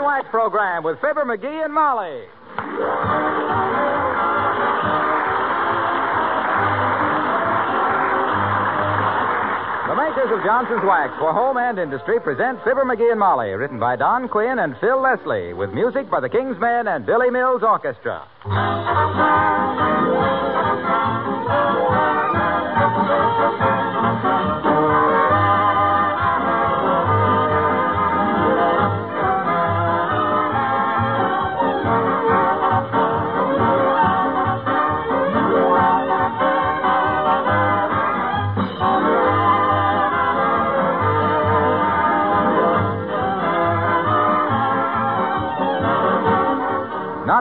and Wax program with Fibber McGee and Molly. The makers of Johnson's Wax for home and industry present Fibber McGee and Molly, written by Don Quinn and Phil Leslie, with music by the King's Men and Billy Mills Orchestra.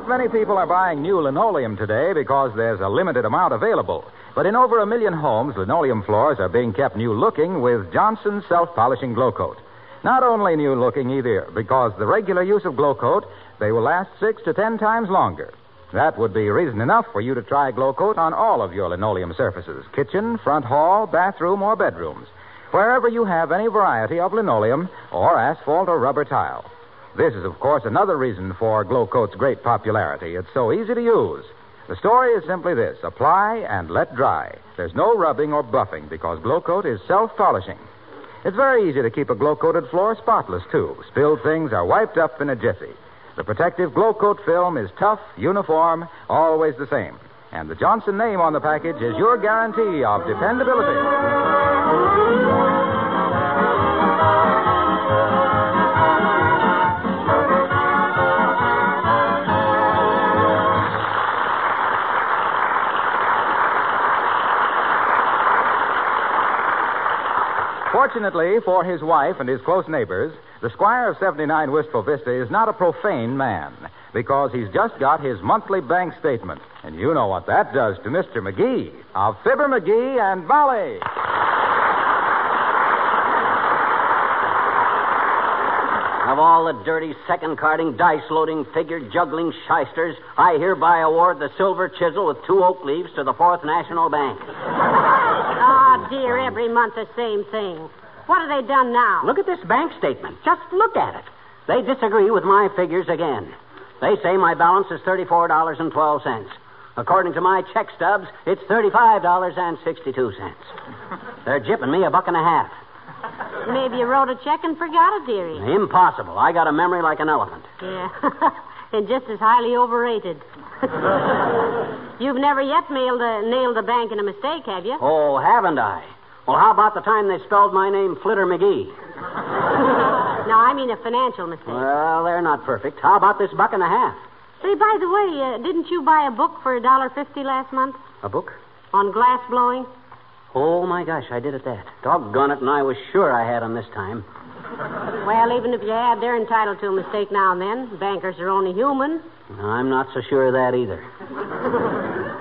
Many people are buying new linoleum today because there's a limited amount available. But in over a million homes, linoleum floors are being kept new looking with Johnson's self polishing glow coat. Not only new looking either, because the regular use of glow coat, they will last six to ten times longer. That would be reason enough for you to try glow coat on all of your linoleum surfaces kitchen, front hall, bathroom, or bedrooms. Wherever you have any variety of linoleum or asphalt or rubber tile. This is, of course, another reason for Glow Coat's great popularity. It's so easy to use. The story is simply this apply and let dry. There's no rubbing or buffing because Glow Coat is self polishing. It's very easy to keep a glow coated floor spotless, too. Spilled things are wiped up in a jiffy. The protective Glow Coat film is tough, uniform, always the same. And the Johnson name on the package is your guarantee of dependability. Fortunately for his wife and his close neighbors, the Squire of 79 Wistful Vista is not a profane man because he's just got his monthly bank statement. And you know what that does to Mr. McGee of Fibber McGee and Molly. Of all the dirty second carding, dice loading, figure juggling shysters, I hereby award the silver chisel with two oak leaves to the Fourth National Bank. Dear, every month the same thing. What have they done now? Look at this bank statement. Just look at it. They disagree with my figures again. They say my balance is $34.12. According to my check stubs, it's $35.62. They're jipping me a buck and a half. Maybe you wrote a check and forgot it, dearie. Impossible. I got a memory like an elephant. Yeah. and just as highly overrated. You've never yet mailed a, nailed a bank in a mistake, have you? Oh, haven't I? Well, how about the time they spelled my name Flitter McGee? no, I mean a financial mistake. Well, they're not perfect. How about this buck and a half? Say, by the way, uh, didn't you buy a book for a dollar fifty last month A book? on glass blowing? Oh, my gosh, I did at that. Doggone it, and I was sure I had 'em this time. Well, even if you had, they're entitled to a mistake now and then. Bankers are only human. I'm not so sure of that either.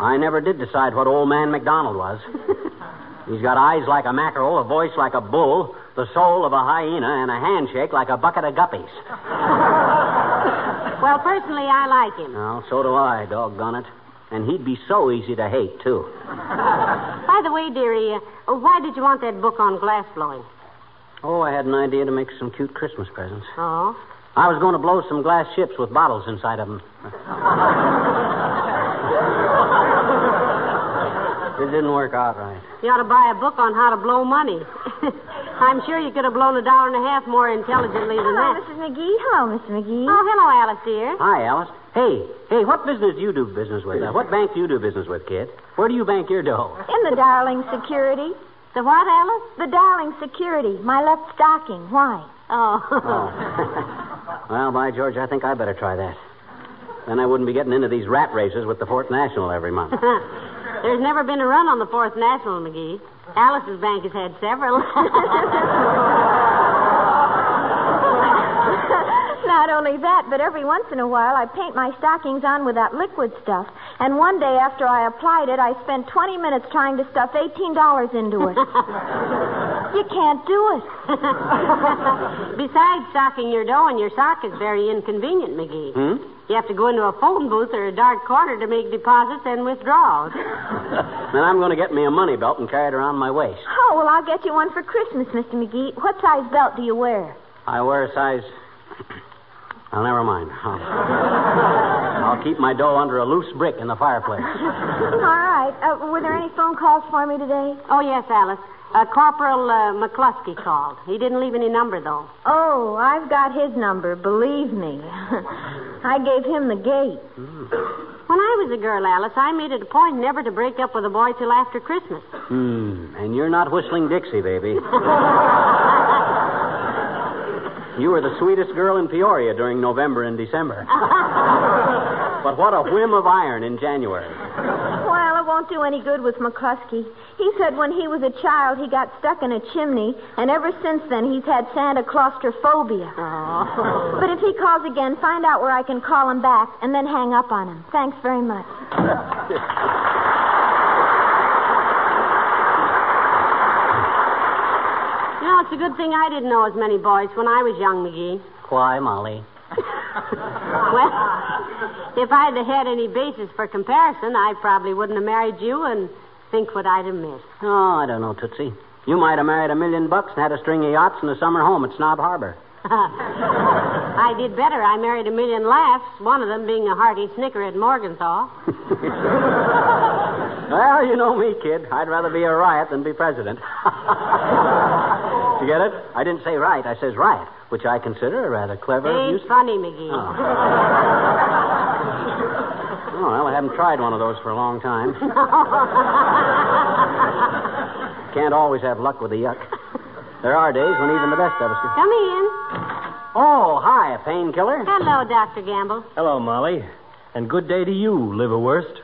I never did decide what old man McDonald was. He's got eyes like a mackerel, a voice like a bull, the soul of a hyena, and a handshake like a bucket of guppies. Well, personally, I like him. Well, so do I, doggone it. And he'd be so easy to hate, too. By the way, dearie, uh, why did you want that book on glass blowing? Oh, I had an idea to make some cute Christmas presents. Oh? I was going to blow some glass ships with bottles inside of them. it didn't work out right. You ought to buy a book on how to blow money. I'm sure you could have blown a dollar and a half more intelligently than Hello, that. Mrs. McGee. Hello, Mr. McGee. Oh, hello, Alice, dear. Hi, Alice. Hey, hey, what business do you do business with? Uh, what bank do you do business with, kid? Where do you bank your dough? In the Darling Security. The what, Alice? The Darling Security. My left stocking. Why? Oh. Oh. well, by George, I think I better try that. Then I wouldn't be getting into these rat races with the Fourth National every month. There's never been a run on the Fourth National, McGee. Alice's bank has had several. Not only that, but every once in a while I paint my stockings on with that liquid stuff. And one day after I applied it, I spent 20 minutes trying to stuff $18 into it. you can't do it. Besides stocking your dough in your sock is very inconvenient, McGee. Hmm? You have to go into a phone booth or a dark corner to make deposits and withdrawals. then I'm going to get me a money belt and carry it around my waist. Oh, well, I'll get you one for Christmas, Mr. McGee. What size belt do you wear? I wear a size. Well, never mind. I'll, I'll keep my dough under a loose brick in the fireplace. All right. Uh, were there any phone calls for me today? Oh, yes, Alice. Uh, Corporal uh, McCluskey called. He didn't leave any number, though. Oh, I've got his number, believe me. I gave him the gate. When I was a girl, Alice, I made it a point never to break up with a boy till after Christmas. Hmm. And you're not whistling Dixie, baby. you were the sweetest girl in Peoria during November and December. but what a whim of iron in January. Well, it won't do any good with McCluskey. He said when he was a child, he got stuck in a chimney, and ever since then, he's had Santa claustrophobia. Oh. But if he calls again, find out where I can call him back, and then hang up on him. Thanks very much. You know, it's a good thing I didn't know as many boys when I was young, McGee. Why, Molly? Well, if I'd have had any basis for comparison, I probably wouldn't have married you and think what I'd have missed. Oh, I don't know, Tootsie. You might have married a million bucks and had a string of yachts and a summer home at Snob Harbor. I did better. I married a million laughs, one of them being a hearty snicker at Morgenthau. Well, you know me, kid. I'd rather be a riot than be president. you get it? I didn't say right. I says riot, which I consider a rather clever use. Ain't funny, McGee. Oh. oh, well, I haven't tried one of those for a long time. Can't always have luck with the yuck. There are days when even the best of us. Can... Come in. Oh, hi, a painkiller. Hello, Dr. Gamble. Hello, Molly. And good day to you, liverwurst.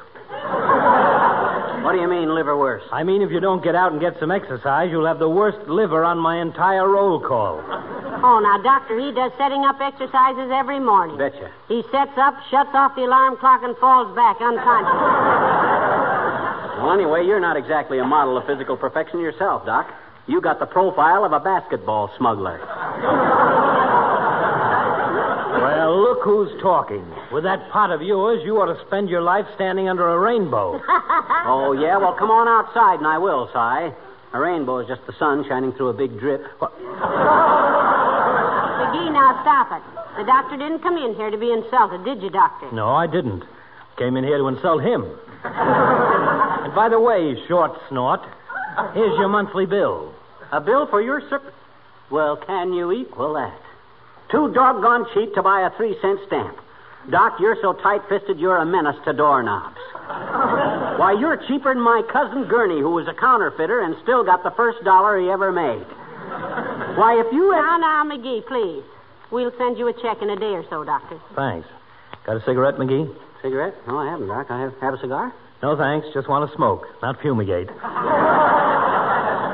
What do you mean, liver worse? I mean, if you don't get out and get some exercise, you'll have the worst liver on my entire roll call. Oh, now, Doctor, he does setting up exercises every morning. Betcha. He sets up, shuts off the alarm clock, and falls back unconscious. Well, anyway, you're not exactly a model of physical perfection yourself, Doc. You got the profile of a basketball smuggler. Well, look who's talking. With that pot of yours, you ought to spend your life standing under a rainbow. Oh, yeah? Well, come on outside and I will, Si. A rainbow is just the sun shining through a big drip. McGee, now stop it. The doctor didn't come in here to be insulted, did you, Doctor? No, I didn't. Came in here to insult him. and by the way, short snort, here's your monthly bill. A bill for your sur- Well, can you equal that? Too doggone cheap to buy a three cent stamp. Doc, you're so tight fisted you're a menace to doorknobs. Why, you're cheaper than my cousin Gurney, who was a counterfeiter and still got the first dollar he ever made. Why, if you had. Now, now, McGee, please. We'll send you a check in a day or so, Doctor. Thanks. Got a cigarette, McGee? Cigarette? No, I haven't, Doc. I have, have a cigar? No, thanks. Just want to smoke, not fumigate.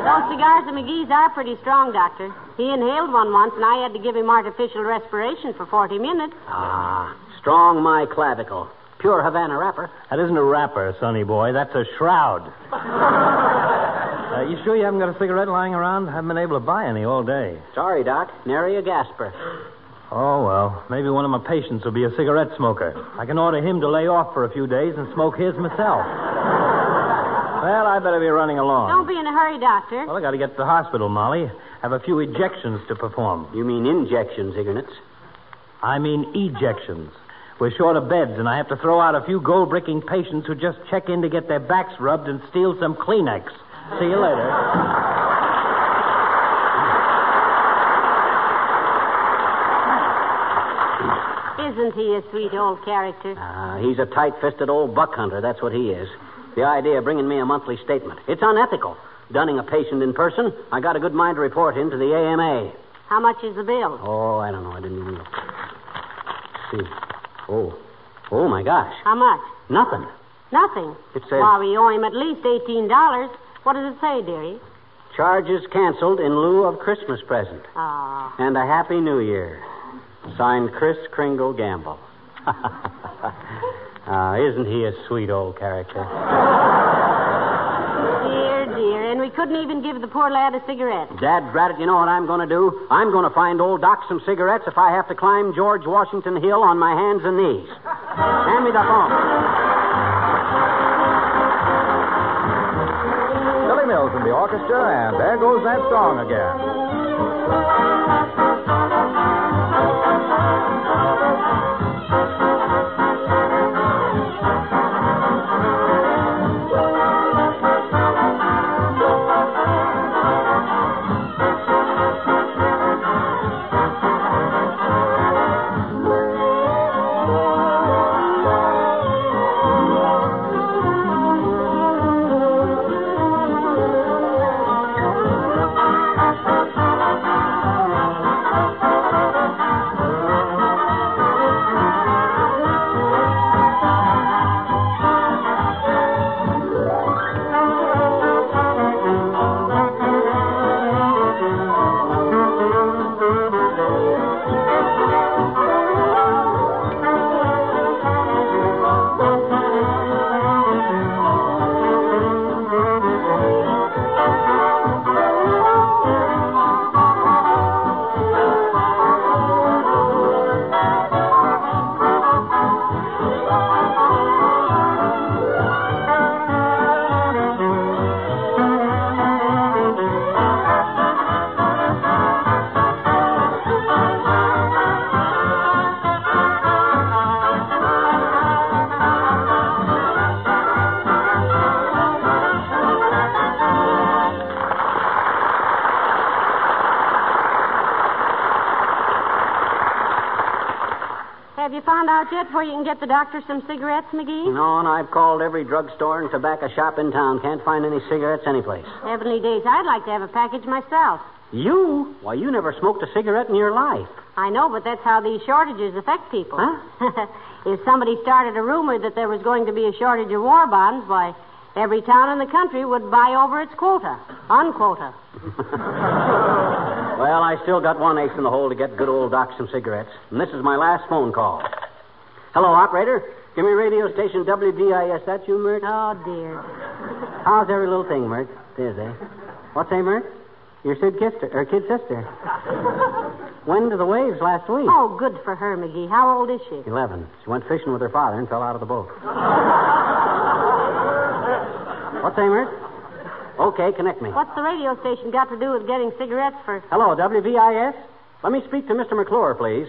Those cigars of McGee's are pretty strong, Doctor. He inhaled one once, and I had to give him artificial respiration for 40 minutes. Ah, strong my clavicle. Pure Havana wrapper. That isn't a wrapper, sonny boy. That's a shroud. uh, you sure you haven't got a cigarette lying around? I Haven't been able to buy any all day. Sorry, Doc. Nary a gasper. Oh, well, maybe one of my patients will be a cigarette smoker. I can order him to lay off for a few days and smoke his myself. Well, I better be running along. Don't be in a hurry, Doctor. Well, I got to get to the hospital, Molly. Have a few ejections to perform. You mean injections, Ignatz? I mean ejections. We're short of beds, and I have to throw out a few gold bricking patients who just check in to get their backs rubbed and steal some Kleenex. See you later. Isn't he a sweet old character? Uh, he's a tight fisted old buck hunter. That's what he is. The idea of bringing me a monthly statement. It's unethical. Dunning a patient in person, I got a good mind to report him to the AMA. How much is the bill? Oh, I don't know. I didn't even look. see. Oh. Oh, my gosh. How much? Nothing. Nothing. It says- Well, we owe him at least $18. What does it say, dearie? Charges canceled in lieu of Christmas present. Oh. And a Happy New Year. Signed Kris Kringle Gamble. uh, isn't he a sweet old character? Dear, dear. And we couldn't even give the poor lad a cigarette. Dad, rat it, you know what I'm going to do? I'm going to find old Doc some cigarettes if I have to climb George Washington Hill on my hands and knees. Hand me the phone. Billy Mills in the orchestra, and there goes that song again. You yet where you can get the doctor some cigarettes, McGee? No, and I've called every drugstore and tobacco shop in town. Can't find any cigarettes anyplace. Heavenly days, I'd like to have a package myself. You? Why, you never smoked a cigarette in your life. I know, but that's how these shortages affect people. Huh? if somebody started a rumor that there was going to be a shortage of war bonds, why, every town in the country would buy over its quota, unquota. Well, I still got one ace in the hole to get good old Doc some cigarettes. And this is my last phone call. Hello, operator. Give me radio station WDIS. That you, Mert? Oh, dear. How's every little thing, Mert? There's eh? What's that, Mert? Your Sid kissed her, or kid sister. Went to the waves last week. Oh, good for her, McGee. How old is she? Eleven. She went fishing with her father and fell out of the boat. What's that, Mert? Okay, connect me. What's the radio station got to do with getting cigarettes for. Hello, WVIS. Let me speak to Mr. McClure, please.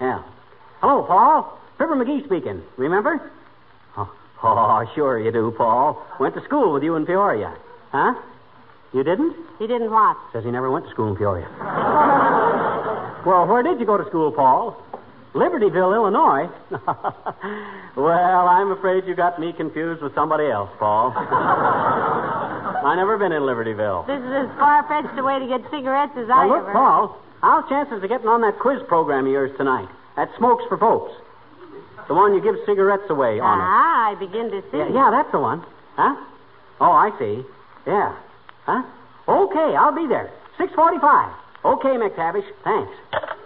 Yeah. Hello, Paul. Fibber McGee speaking. Remember? Oh, oh, sure you do, Paul. Went to school with you in Peoria. Huh? You didn't? He didn't what? Says he never went to school in Peoria. well, where did you go to school, Paul? Libertyville, Illinois. well, I'm afraid you got me confused with somebody else, Paul. I never been in Libertyville. This is as far fetched a way to get cigarettes as Now, I look, ever. Paul, how's chances of getting on that quiz program of yours tonight? At Smokes for Folks. The one you give cigarettes away on it. Ah, I begin to see. Yeah, yeah, that's the one. Huh? Oh, I see. Yeah. Huh? Okay, I'll be there. 645. Okay, McTavish. Thanks.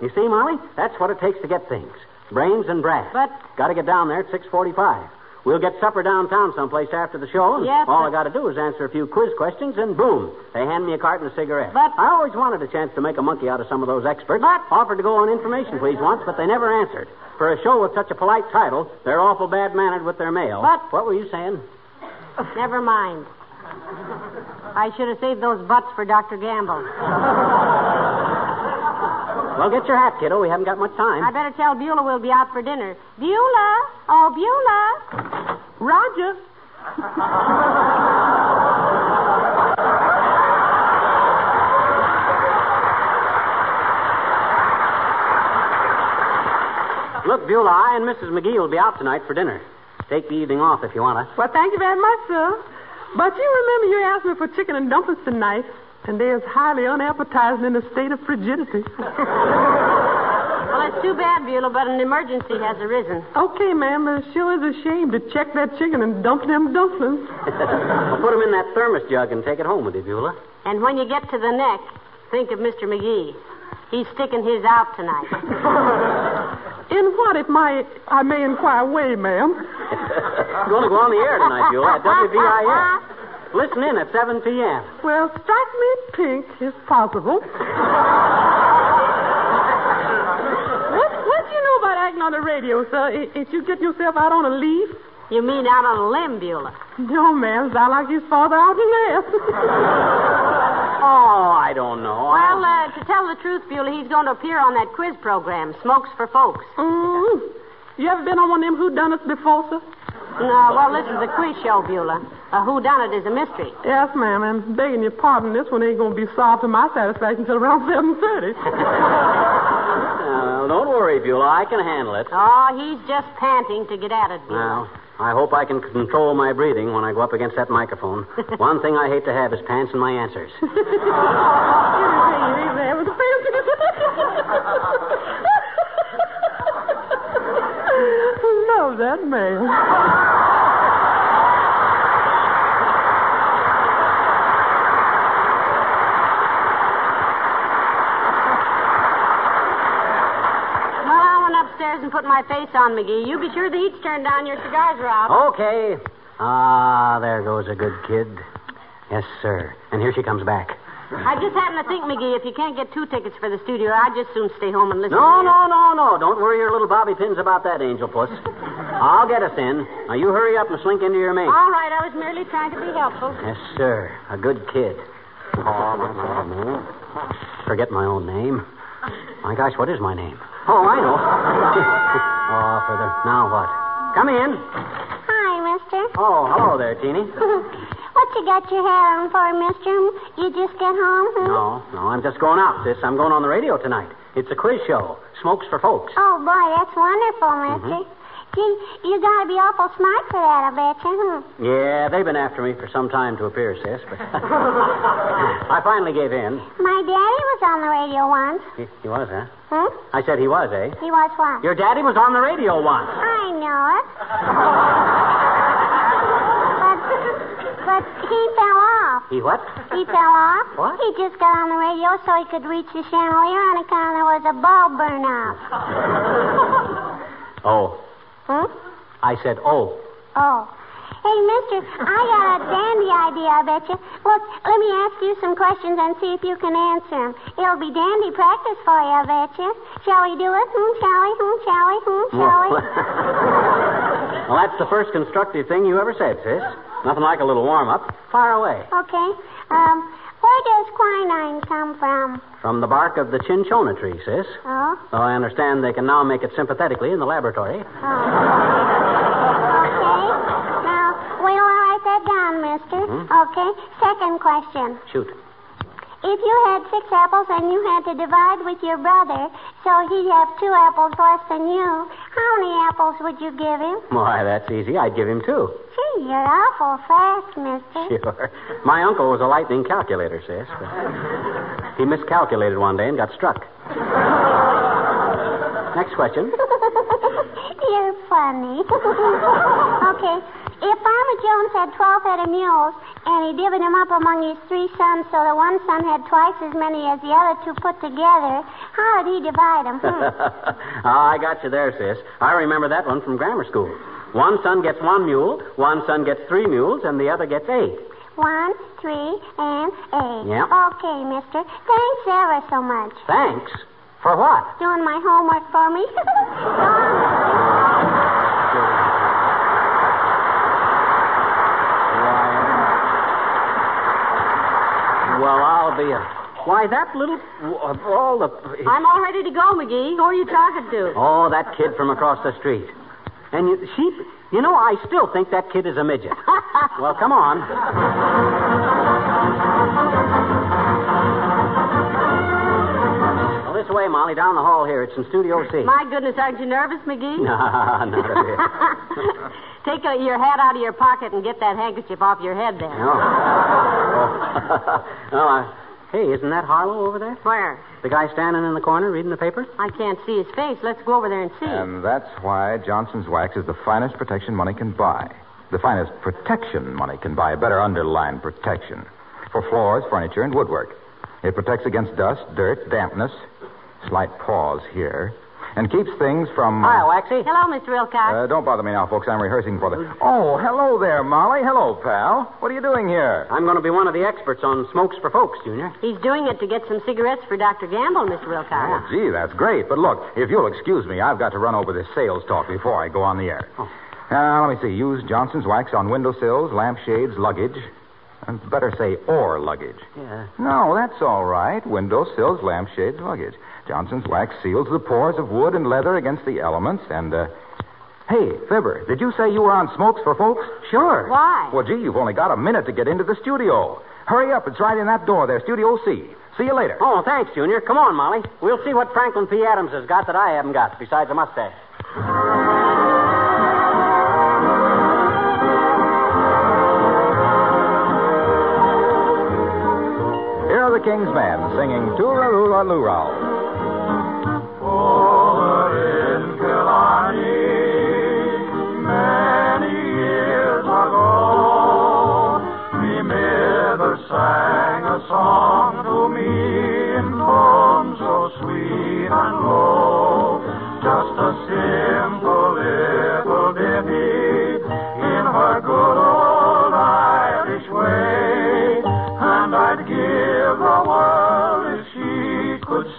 You see, Molly? That's what it takes to get things. Brains and brass. But- Got to get down there at 645. We'll get supper downtown someplace after the show. And Yes, all but- I got to do is answer a few quiz questions, and boom, they hand me a carton of cigarettes. But- I always wanted a chance to make a monkey out of some of those experts. But- Offered to go on information please once, but they never answered. For a show with such a polite title, they're awful bad mannered with their mail. But- What were you saying? Never mind. I should have saved those butts for Dr. Gamble. Well, get your hat, kiddo. We haven't got much time. I better tell Beulah we'll be out for dinner. Beulah! Oh, Beulah! Roger. Look, Beulah, I and Mrs. McGee will be out tonight for dinner. Take the evening off if you want to. Well, thank you very much, sir. But you remember you asked me for chicken and dumplings tonight, and they're highly unappetizing in a state of frigidity. Well, it's too bad, Beulah, but an emergency has arisen. okay, ma'am, but it sure is a shame to check that chicken and dump them dumplings. well, put 'em in that thermos jug and take it home with you, Beulah. And when you get to the neck, think of Mr. McGee. He's sticking his out tonight. In what, if my I may inquire, way, ma'am? You're going to go on the air tonight, Beulah, at WVIS. Listen in at 7 p.m. Well, strike me pink, if possible. what, what do you know about acting on the radio, sir? If you get yourself out on a leaf? You mean out on a limb, Beulah? No, ma'am. Sound like his father out in there. Oh, I don't know. Well, uh, to tell the truth, Beulah, he's going to appear on that quiz program, Smokes for Folks. mm. You ever been on one of them whodunits before, sir? No, well, this is a quiz show, Beulah. A whodunit is a mystery. Yes, ma'am. And begging your pardon, this one ain't going to be solved to my satisfaction until around 7.30. Uh, don't worry, Beulah. I can handle it. Oh, he's just panting to get at it, Beulah. Well, I hope I can control my breathing when I go up against that microphone. One thing I hate to have is pants in my answers. there was a Love that man. Well, I and put my face on McGee. You be sure the heat's turned down. Your cigars are out. Okay. Ah, there goes a good kid. Yes, sir. And here she comes back. I just happened to think, McGee, if you can't get two tickets for the studio, I'd just soon stay home and listen. No, to you. no, no, no. Don't worry your little bobby pins about that, Angel Puss. I'll get us in. Now, you hurry up and slink into your mate. All right, I was merely trying to be helpful. Yes, sir. A good kid. Oh, Forget my own name. My gosh, what is my name? Oh, I know. oh, for the. Now what? Come in. Hi, mister. Oh, hello there, Teeny. what you got your hair on for, mister? You just get home, huh? No, no, I'm just going out, sis. I'm going on the radio tonight. It's a quiz show. Smokes for folks. Oh, boy, that's wonderful, mister. Mm-hmm. Gee, you gotta be awful smart for that, I bet you. Hmm. Yeah, they've been after me for some time to appear, sis, but I finally gave in. My daddy was on the radio once. He, he was, huh? Hmm? I said he was, eh? He was what? Your daddy was on the radio once. I know it. but, but he fell off. He what? He fell off. What? He just got on the radio so he could reach the chandelier on account there was a bulb burn out. Oh. Hmm? I said, oh. Oh. Hey, mister, I got a dandy idea, I bet you. Look, let me ask you some questions and see if you can answer them. It'll be dandy practice for you, I bet you. Shall we do it? Hmm, shall we? Hmm, shall we? Hmm, shall we? well, that's the first constructive thing you ever said, sis. Nothing like a little warm up. Fire away. Okay. Um, where does quinine come from? From the bark of the cinchona tree, sis. Oh? Though I understand they can now make it sympathetically in the laboratory. Oh. Okay. Now, till I write that down, mister. Mm-hmm. Okay. Second question. Shoot. If you had six apples and you had to divide with your brother, so he'd have two apples less than you, how many apples would you give him? Why, that's easy. I'd give him two. Gee, you're awful fast, mister. Sure. My uncle was a lightning calculator, sis. He miscalculated one day and got struck. Next question. You're funny. okay. If Farmer Jones had 12 head of mules and he divided them up among his three sons so that one son had twice as many as the other two put together, how did he divide them? Hmm. oh, I got you there, sis. I remember that one from grammar school. One son gets one mule, one son gets three mules, and the other gets eight. One, three, and eight. Yep. Okay, mister. Thanks ever so much. Thanks. For what? Doing my homework for me. Well, I'll be a. Why, that little. Of all the. I'm all ready to go, McGee. Who are you talking to? Oh, that kid from across the street. And you, she. You know, I still think that kid is a midget. well, come on. Well, this way, Molly, down the hall here. It's in Studio C. My goodness, aren't you nervous, McGee? Nah, not a bit. Take uh your hat out of your pocket and get that handkerchief off your head there. No. Oh. uh, hey, isn't that Harlow over there? Where? The guy standing in the corner reading the paper? I can't see his face. Let's go over there and see. And that's why Johnson's Wax is the finest protection money can buy. The finest protection money can buy. A better underline protection. For floors, furniture, and woodwork. It protects against dust, dirt, dampness, slight pause here, and keeps things from. Uh, oh, Hi, Waxy. Hello, Mr. Wilcox. Uh, don't bother me now, folks. I'm rehearsing for the. Oh, hello there, Molly. Hello, pal. What are you doing here? I'm going to be one of the experts on smokes for folks, Junior. He's doing it to get some cigarettes for Dr. Gamble, Mr. Wilcox. Oh, gee, that's great. But look, if you'll excuse me, I've got to run over this sales talk before I go on the air. Oh. Now, let me see. Use Johnson's wax on windowsills, lampshades, luggage. And better say or luggage. Yeah. No, that's all right. Windowsills, lampshades, luggage. Johnson's wax seals the pores of wood and leather against the elements, and, uh... Hey, Fibber, did you say you were on Smokes for Folks? Sure. Why? Well, gee, you've only got a minute to get into the studio. Hurry up. It's right in that door there, Studio C. See you later. Oh, thanks, Junior. Come on, Molly. We'll see what Franklin P. Adams has got that I haven't got, besides a mustache. Here are the King's Men singing Tooraloo Loo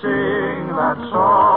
sing that song.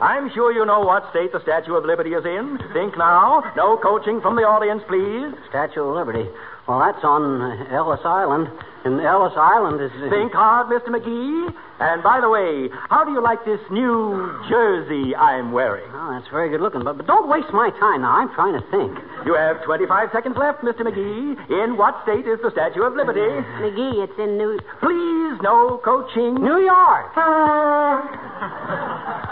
I'm sure you know what state the Statue of Liberty is in. Think now. No coaching from the audience, please. Statue of Liberty. Well, that's on uh, Ellis Island. And Ellis Island is. uh, Think hard, Mr. McGee. And by the way, how do you like this new jersey I'm wearing? Oh, that's very good looking. But, but don't waste my time now. I'm trying to think. You have 25 seconds left, Mr. McGee. In what state is the Statue of Liberty? McGee, it's in New. Please, no coaching. New York.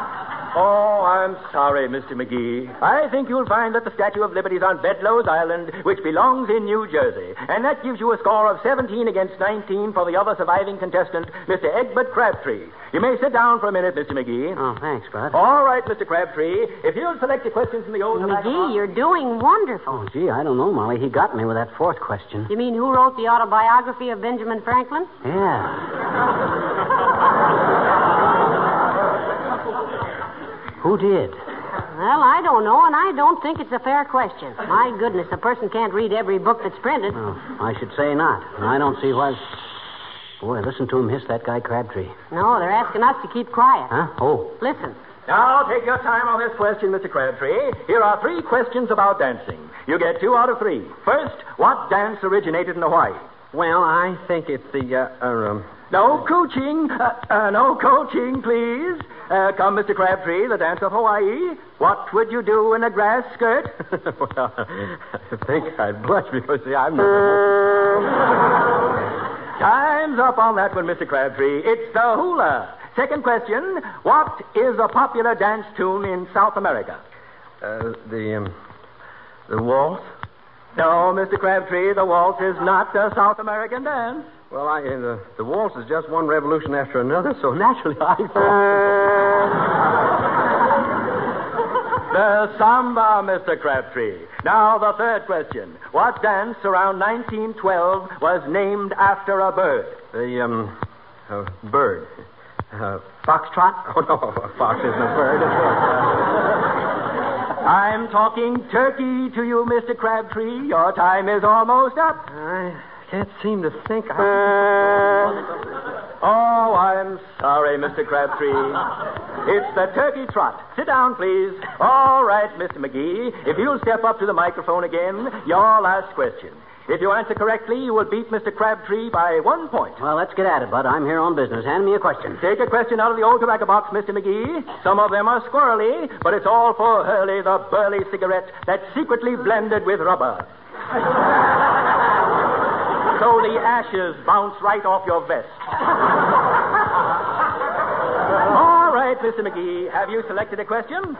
Oh, I'm sorry, Mr. McGee. I think you'll find that the Statue of Liberty is on Bedloe's Island, which belongs in New Jersey. And that gives you a score of 17 against 19 for the other surviving contestant, Mr. Egbert Crabtree. You may sit down for a minute, Mr. McGee. Oh, thanks, Bud. All right, Mr. Crabtree. If you'll select your questions from the old tobacco McGee, box- you're doing wonderful. Oh, gee, I don't know, Molly. He got me with that fourth question. You mean who wrote the autobiography of Benjamin Franklin? Yeah. Who did? Well, I don't know, and I don't think it's a fair question. My goodness, a person can't read every book that's printed. Well, I should say not. I don't see why. Boy, listen to him hiss that guy Crabtree. No, they're asking us to keep quiet. Huh? Oh. Listen. Now, take your time on this question, Mr. Crabtree. Here are three questions about dancing. You get two out of three. First, what dance originated in Hawaii? Well, I think it's the, uh, uh, um, No coaching. Uh, uh, no coaching, please. Uh, come, Mr. Crabtree, the dance of Hawaii. What would you do in a grass skirt? well, I think I'd blush because, see, I'm not. Time's up on that one, Mr. Crabtree. It's the hula. Second question. What is a popular dance tune in South America? Uh, the, um, the waltz? No, Mr. Crabtree, the waltz is not a South American dance. Well, I, uh, the, the waltz is just one revolution after another, so naturally I thought. The samba, Mr. Crabtree. Now, the third question. What dance around 1912 was named after a bird? the, um, uh, bird. Uh, foxtrot? Oh, no, a fox isn't a bird. I'm talking turkey to you, Mr. Crabtree. Your time is almost up. I can't seem to think. I... Uh, oh, I'm sorry, Mr. Crabtree. It's the turkey trot. Sit down, please. All right, Mr. McGee. If you'll step up to the microphone again, your last question. If you answer correctly, you will beat Mr. Crabtree by one point. Well, let's get at it, Bud. I'm here on business. Hand me a question. Take a question out of the old tobacco box, Mr. McGee. Some of them are squirrely, but it's all for Hurley, the burly cigarette that's secretly blended with rubber. so the ashes bounce right off your vest. all right, Mr. McGee, have you selected a question?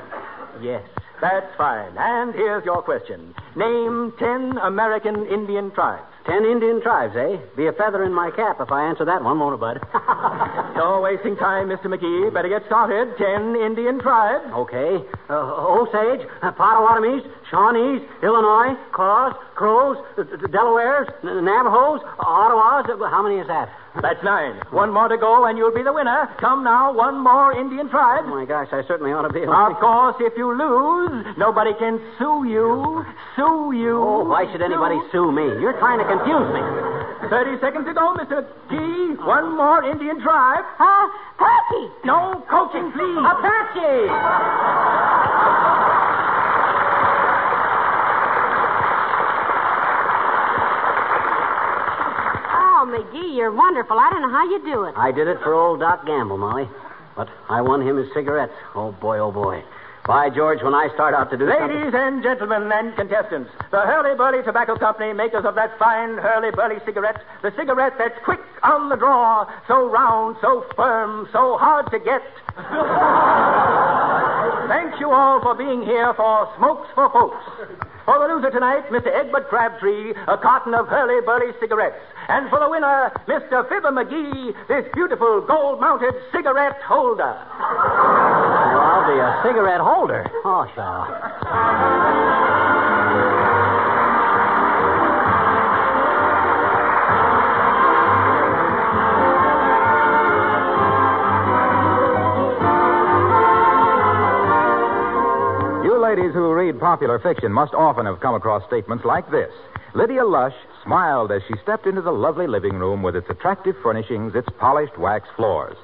Yes. That's fine. And here's your question. Name ten American Indian tribes. Ten Indian tribes, eh? Be a feather in my cap if I answer that one, won't it, Bud? No wasting time, Mr. McGee. Better get started. Ten Indian tribes. Okay. Uh, Osage, Potawatomis, Shawnees, Illinois, Crows, Crows, Delawares, Navajos, Ottawas. Uh, How many is that? That's nine. One more to go, and you'll be the winner. Come now, one more Indian tribe. Oh, my gosh, I certainly ought to be Of course, if you lose, nobody can sue you. Sue you. Oh, why should anybody sue me? You're trying to confuse me. Thirty seconds to go, Mr. Key. One more Indian tribe. Uh, Percy! No coaching, please. Apache! Oh, McGee, you're wonderful. I don't know how you do it. I did it for old Doc Gamble, Molly. But I won him his cigarettes. Oh, boy, oh, boy. By George, when I start out to do something... Ladies and gentlemen and contestants, the Hurley Burley Tobacco Company, makers of that fine Hurley Burley cigarette, the cigarette that's quick on the draw, so round, so firm, so hard to get. Thank you all for being here for Smokes for Folks. For the loser tonight, Mr. Egbert Crabtree, a carton of Hurley Burley cigarettes. And for the winner, Mr. Fibber McGee, this beautiful gold mounted cigarette holder. Well, I'll be a cigarette holder. Oh, sure. You ladies who read popular fiction must often have come across statements like this. Lydia Lush smiled as she stepped into the lovely living room with its attractive furnishings, its polished wax floors.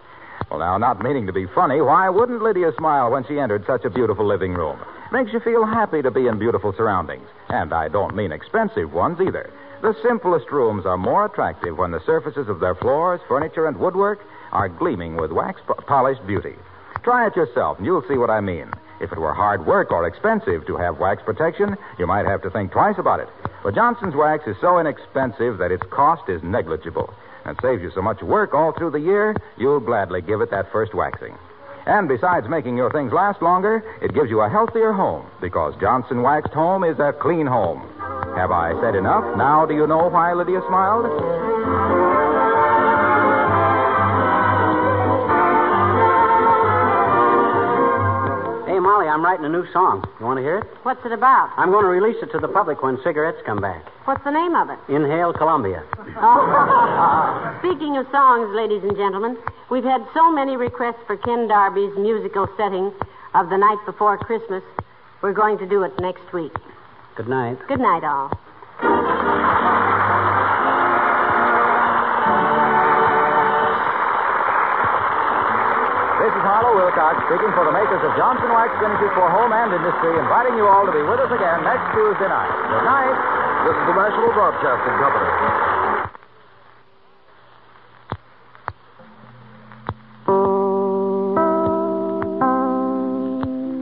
Well, now, not meaning to be funny, why wouldn't Lydia smile when she entered such a beautiful living room? Makes you feel happy to be in beautiful surroundings. And I don't mean expensive ones either. The simplest rooms are more attractive when the surfaces of their floors, furniture, and woodwork are gleaming with wax po- polished beauty. Try it yourself, and you'll see what I mean. If it were hard work or expensive to have wax protection, you might have to think twice about it. But Johnson's wax is so inexpensive that its cost is negligible and saves you so much work all through the year, you'll gladly give it that first waxing. And besides making your things last longer, it gives you a healthier home because Johnson Waxed Home is a clean home. Have I said enough? Now do you know why Lydia smiled? I'm writing a new song. You want to hear it? What's it about? I'm going to release it to the public when cigarettes come back. What's the name of it? Inhale Columbia. Oh. Speaking of songs, ladies and gentlemen, we've had so many requests for Ken Darby's musical setting of The Night Before Christmas. We're going to do it next week. Good night. Good night, all. Harlow Wilcox speaking for the makers of Johnson Wax Finishes for Home and Industry, inviting you all to be with us again next Tuesday night. Good night. This is the National Broadcasting Company.